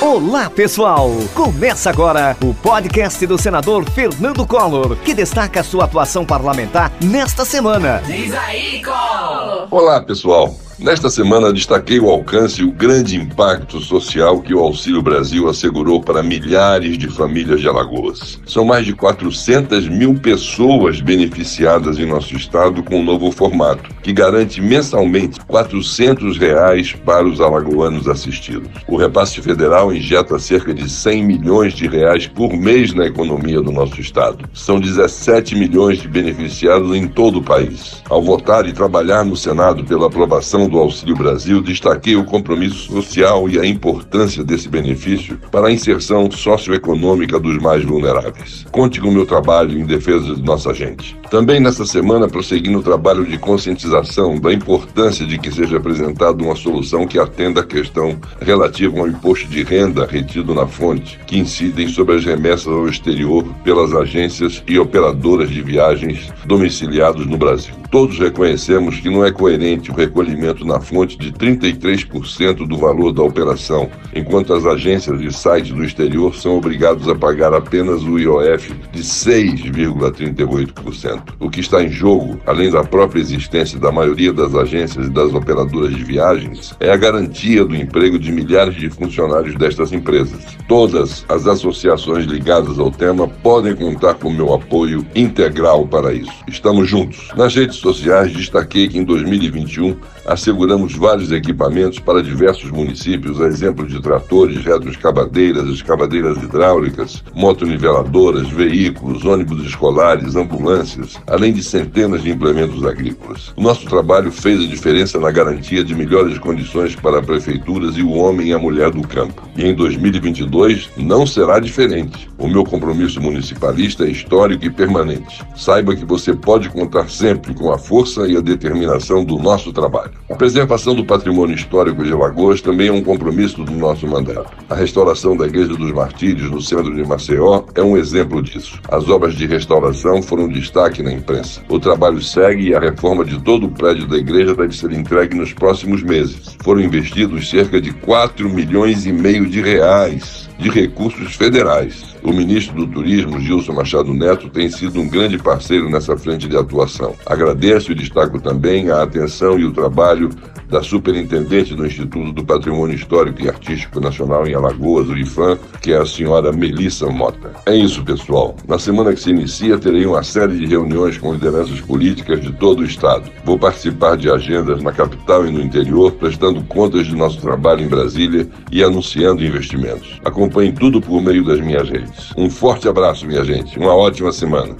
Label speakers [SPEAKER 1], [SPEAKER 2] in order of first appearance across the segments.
[SPEAKER 1] Olá, pessoal! Começa agora o podcast do senador Fernando Collor, que destaca a sua atuação parlamentar nesta semana.
[SPEAKER 2] Diz aí, Collor!
[SPEAKER 3] Olá, pessoal! Nesta semana, destaquei o alcance e o grande impacto social que o Auxílio Brasil assegurou para milhares de famílias de Alagoas. São mais de 400 mil pessoas beneficiadas em nosso estado com o um novo formato, que garante mensalmente 400 reais para os alagoanos assistidos. O repasse federal injeta cerca de 100 milhões de reais por mês na economia do nosso estado. São 17 milhões de beneficiados em todo o país. Ao votar e trabalhar no Senado pela aprovação do Auxílio Brasil, destaquei o compromisso social e a importância desse benefício para a inserção socioeconômica dos mais vulneráveis. Conte com o meu trabalho em defesa de nossa gente. Também nesta semana prossegui no trabalho de conscientização da importância de que seja apresentada uma solução que atenda a questão relativa ao imposto de renda retido na fonte, que incidem sobre as remessas ao exterior pelas agências e operadoras de viagens domiciliados no Brasil. Todos reconhecemos que não é coerente o recolhimento na fonte de 33% do valor da operação, enquanto as agências e sites do exterior são obrigados a pagar apenas o IOF de 6,38%. O que está em jogo, além da própria existência da maioria das agências e das operadoras de viagens, é a garantia do emprego de milhares de funcionários destas empresas. Todas as associações ligadas ao tema podem contar com meu apoio integral para isso. Estamos juntos. Nas redes sociais, destaquei que em 2021 asseguramos vários equipamentos para diversos municípios, a exemplo de tratores, retroescavadeiras, escavadeiras hidráulicas, motoniveladoras, veículos, ônibus escolares, ambulâncias, além de centenas de implementos agrícolas. O nosso trabalho fez a diferença na garantia de melhores condições para prefeituras e o homem e a mulher do campo. E em 2022 não será diferente. O meu compromisso municipalista é histórico e permanente. Saiba que você pode contar sempre com a força e a determinação do nosso trabalho. A preservação do patrimônio histórico de Alagoas também é um compromisso do nosso mandato. A restauração da Igreja dos Martírios no centro de Maceió é um exemplo disso. As obras de restauração foram destaque na imprensa. O trabalho segue e a reforma de todo o prédio da igreja deve ser entregue nos próximos meses. Foram investidos cerca de 4 milhões e meio de reais de recursos federais. O ministro do Turismo, Gilson Machado Neto, tem sido um grande parceiro nessa frente de atuação. Agradeço e destaco também a atenção e o trabalho da superintendente do Instituto do Patrimônio Histórico e Artístico Nacional em Alagoas, o IFAM, que é a senhora Melissa Mota. É isso, pessoal. Na semana que se inicia, terei uma série de reuniões com lideranças políticas de todo o Estado. Vou participar de agendas na capital e no interior, prestando contas de nosso trabalho em Brasília e anunciando investimentos. Acompanhe tudo por meio das minhas redes. Um forte abraço, minha gente. Uma ótima semana.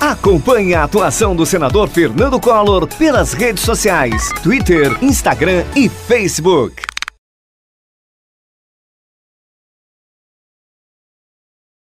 [SPEAKER 1] Acompanhe a atuação do senador Fernando Collor pelas redes sociais, Twitter, Instagram e Facebook.